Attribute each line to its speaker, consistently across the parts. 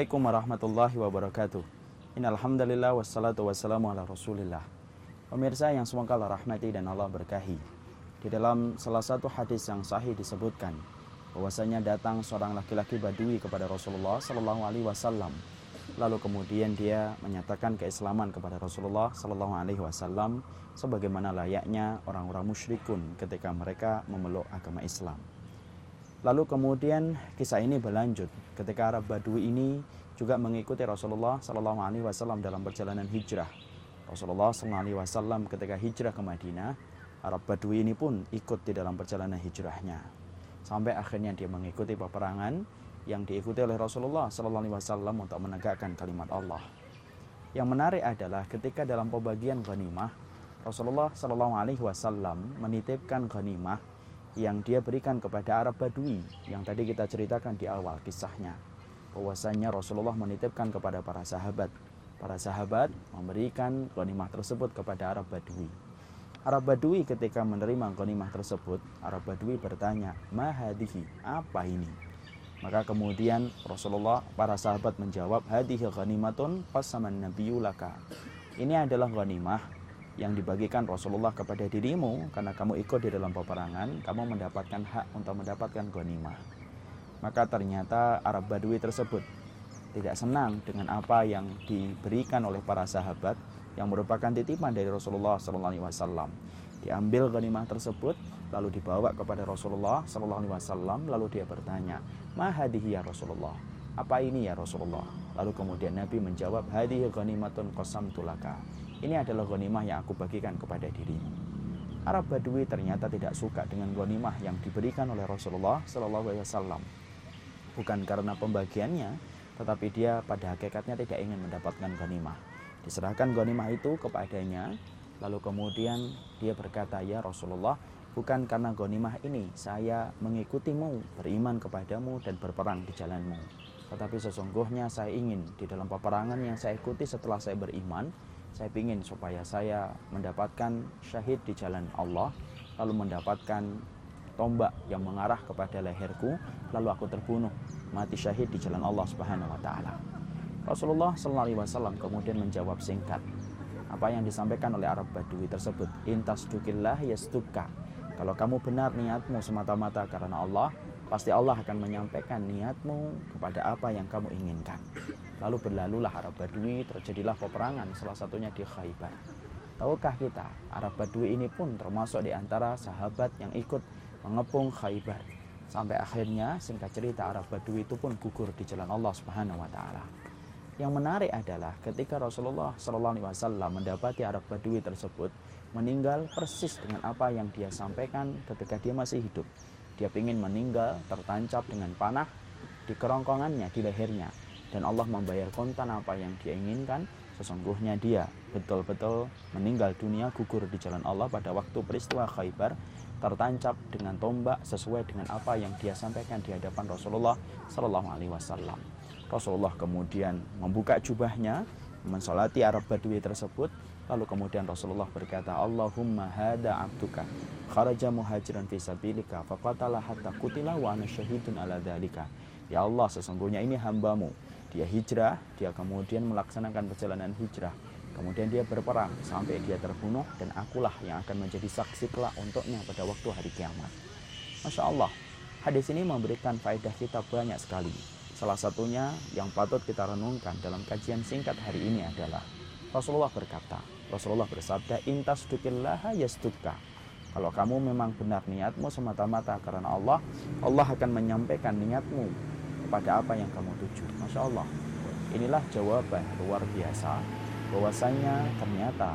Speaker 1: Assalamualaikum warahmatullahi wabarakatuh. Innalhamdulillah wassalatu wassalamu ala rasulillah. Pemirsa yang semoga Allah rahmati dan Allah berkahi. Di dalam salah satu hadis yang sahih disebutkan bahwasanya datang seorang laki-laki badui kepada Rasulullah Sallallahu Alaihi Wasallam. Lalu kemudian dia menyatakan keislaman kepada Rasulullah Sallallahu Alaihi Wasallam sebagaimana layaknya orang-orang musyrikun ketika mereka memeluk agama Islam. Lalu kemudian kisah ini berlanjut ketika Arab Badui ini juga mengikuti Rasulullah Sallallahu Alaihi Wasallam dalam perjalanan hijrah. Rasulullah Sallallahu Alaihi Wasallam ketika hijrah ke Madinah, Arab Badui ini pun ikut di dalam perjalanan hijrahnya. Sampai akhirnya dia mengikuti peperangan yang diikuti oleh Rasulullah Sallallahu Alaihi Wasallam untuk menegakkan kalimat Allah. Yang menarik adalah ketika dalam pembagian ghanimah, Rasulullah Sallallahu Alaihi Wasallam menitipkan ghanimah yang dia berikan kepada Arab Badui yang tadi kita ceritakan di awal kisahnya. Bahwasanya Rasulullah menitipkan kepada para sahabat. Para sahabat memberikan ghanimah tersebut kepada Arab Badui. Arab Badui ketika menerima ghanimah tersebut Arab Badui bertanya mahadihi apa ini? Maka kemudian Rasulullah para sahabat menjawab hadihi ghanimatun qasaman nabiyyu laka. Ini adalah ghanimah yang dibagikan Rasulullah kepada dirimu karena kamu ikut di dalam peperangan, kamu mendapatkan hak untuk mendapatkan ghanimah. Maka ternyata Arab Badui tersebut tidak senang dengan apa yang diberikan oleh para sahabat yang merupakan titipan dari Rasulullah SAW. Diambil ghanimah tersebut lalu dibawa kepada Rasulullah SAW lalu dia bertanya, "Mahadihi ya Rasulullah?" Apa ini ya Rasulullah? Lalu kemudian Nabi menjawab, "Hadihi ghanimatun qasamtulaka." Ini adalah ghanimah yang aku bagikan kepada dirimu. Arab Badui ternyata tidak suka dengan ghanimah yang diberikan oleh Rasulullah Shallallahu Alaihi Wasallam. Bukan karena pembagiannya, tetapi dia pada hakikatnya tidak ingin mendapatkan ghanimah. Diserahkan ghanimah itu kepadanya, lalu kemudian dia berkata, "Ya Rasulullah, bukan karena ghanimah ini saya mengikutimu, beriman kepadamu dan berperang di jalanmu. Tetapi sesungguhnya saya ingin di dalam peperangan yang saya ikuti setelah saya beriman, saya ingin supaya saya mendapatkan syahid di jalan Allah, lalu mendapatkan tombak yang mengarah kepada leherku, lalu aku terbunuh mati syahid di jalan Allah Subhanahu wa taala. Rasulullah sallallahu alaihi wasallam kemudian menjawab singkat apa yang disampaikan oleh Arab Badui tersebut, intas dukillah yastukka. Kalau kamu benar niatmu semata-mata karena Allah, pasti Allah akan menyampaikan niatmu kepada apa yang kamu inginkan. Lalu berlalulah Arab Badui, terjadilah peperangan, salah satunya di Khaybar. Tahukah kita, Arab Badui ini pun termasuk di antara sahabat yang ikut mengepung Khaybar. Sampai akhirnya singkat cerita Arab Badui itu pun gugur di jalan Allah Subhanahu wa taala. Yang menarik adalah ketika Rasulullah wasallam mendapati Arab Badui tersebut meninggal persis dengan apa yang dia sampaikan ketika dia masih hidup. Dia ingin meninggal tertancap dengan panah di kerongkongannya, di lehernya dan Allah membayar kontan apa yang dia inginkan sesungguhnya dia betul-betul meninggal dunia gugur di jalan Allah pada waktu peristiwa Khaybar tertancap dengan tombak sesuai dengan apa yang dia sampaikan di hadapan Rasulullah Shallallahu Alaihi Wasallam. Rasulullah kemudian membuka jubahnya, mensolati Arab Badui tersebut, lalu kemudian Rasulullah berkata, Allahumma hada abduka, kharaja muhajiran fi sabilika, faqatala hatta kutila wa ana syahidun ala dhalika. Ya Allah, sesungguhnya ini hambamu dia hijrah, dia kemudian melaksanakan perjalanan hijrah. Kemudian dia berperang sampai dia terbunuh dan akulah yang akan menjadi saksi kelak untuknya pada waktu hari kiamat. Masya Allah, hadis ini memberikan faedah kita banyak sekali. Salah satunya yang patut kita renungkan dalam kajian singkat hari ini adalah Rasulullah berkata, Rasulullah bersabda, Intas dukillaha yastukka. Kalau kamu memang benar niatmu semata-mata karena Allah, Allah akan menyampaikan niatmu kepada apa yang kamu tuju. Masya Allah. Inilah jawaban luar biasa bahwasanya ternyata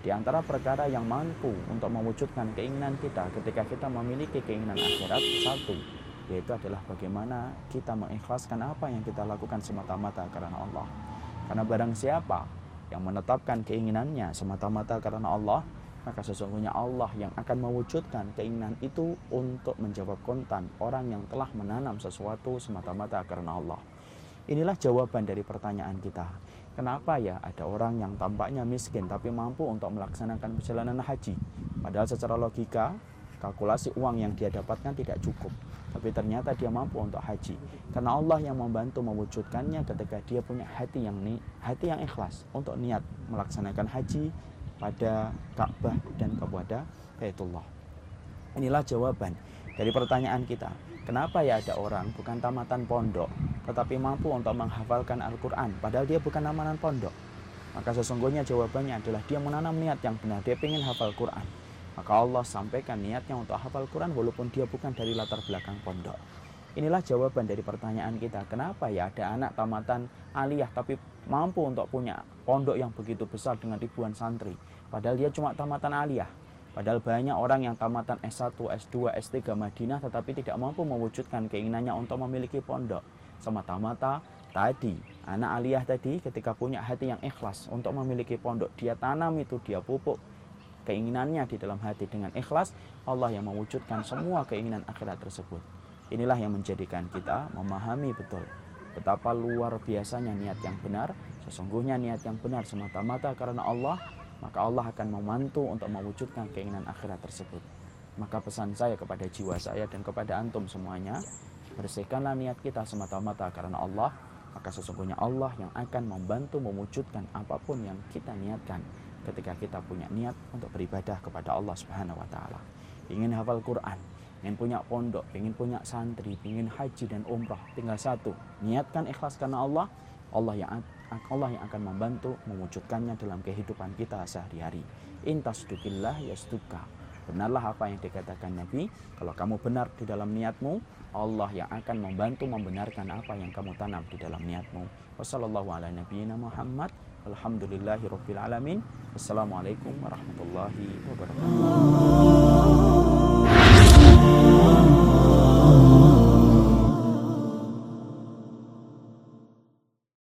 Speaker 1: di antara perkara yang mampu untuk mewujudkan keinginan kita ketika kita memiliki keinginan akhirat satu yaitu adalah bagaimana kita mengikhlaskan apa yang kita lakukan semata-mata karena Allah. Karena barang siapa yang menetapkan keinginannya semata-mata karena Allah, maka sesungguhnya Allah yang akan mewujudkan keinginan itu untuk menjawab kontan orang yang telah menanam sesuatu semata-mata karena Allah. Inilah jawaban dari pertanyaan kita. Kenapa ya ada orang yang tampaknya miskin tapi mampu untuk melaksanakan perjalanan haji? Padahal secara logika, kalkulasi uang yang dia dapatkan tidak cukup. Tapi ternyata dia mampu untuk haji karena Allah yang membantu mewujudkannya ketika dia punya hati yang ni, hati yang ikhlas untuk niat melaksanakan haji pada Ka'bah dan kepada Baitullah. Inilah jawaban dari pertanyaan kita. Kenapa ya ada orang bukan tamatan pondok tetapi mampu untuk menghafalkan Al-Quran padahal dia bukan amanan pondok? Maka sesungguhnya jawabannya adalah dia menanam niat yang benar, dia ingin hafal Quran maka Allah sampaikan niatnya untuk hafal Quran walaupun dia bukan dari latar belakang pondok. Inilah jawaban dari pertanyaan kita. Kenapa ya ada anak tamatan aliyah tapi mampu untuk punya pondok yang begitu besar dengan ribuan santri. Padahal dia cuma tamatan aliyah. Padahal banyak orang yang tamatan S1, S2, S3 Madinah tetapi tidak mampu mewujudkan keinginannya untuk memiliki pondok. Semata-mata tadi, anak aliyah tadi ketika punya hati yang ikhlas untuk memiliki pondok, dia tanam itu, dia pupuk, keinginannya di dalam hati dengan ikhlas, Allah yang mewujudkan semua keinginan akhirat tersebut. Inilah yang menjadikan kita memahami betul betapa luar biasanya niat yang benar. Sesungguhnya niat yang benar semata-mata karena Allah, maka Allah akan membantu untuk mewujudkan keinginan akhirat tersebut. Maka pesan saya kepada jiwa saya dan kepada antum semuanya, bersihkanlah niat kita semata-mata karena Allah, maka sesungguhnya Allah yang akan membantu mewujudkan apa pun yang kita niatkan ketika kita punya niat untuk beribadah kepada Allah Subhanahu wa taala. Ingin hafal Quran, ingin punya pondok, ingin punya santri, ingin haji dan umrah, tinggal satu, niatkan ikhlas karena Allah, Allah yang Allah yang akan membantu mewujudkannya dalam kehidupan kita sehari-hari. Intasdukillah yastuka. Benarlah apa yang dikatakan Nabi, kalau kamu benar di dalam niatmu, Allah yang akan membantu membenarkan apa yang kamu tanam di dalam niatmu. Wassalamualaikum Alhamdulillahi Rabbil Alamin. Wassalamualaikum warahmatullahi wabarakatuh.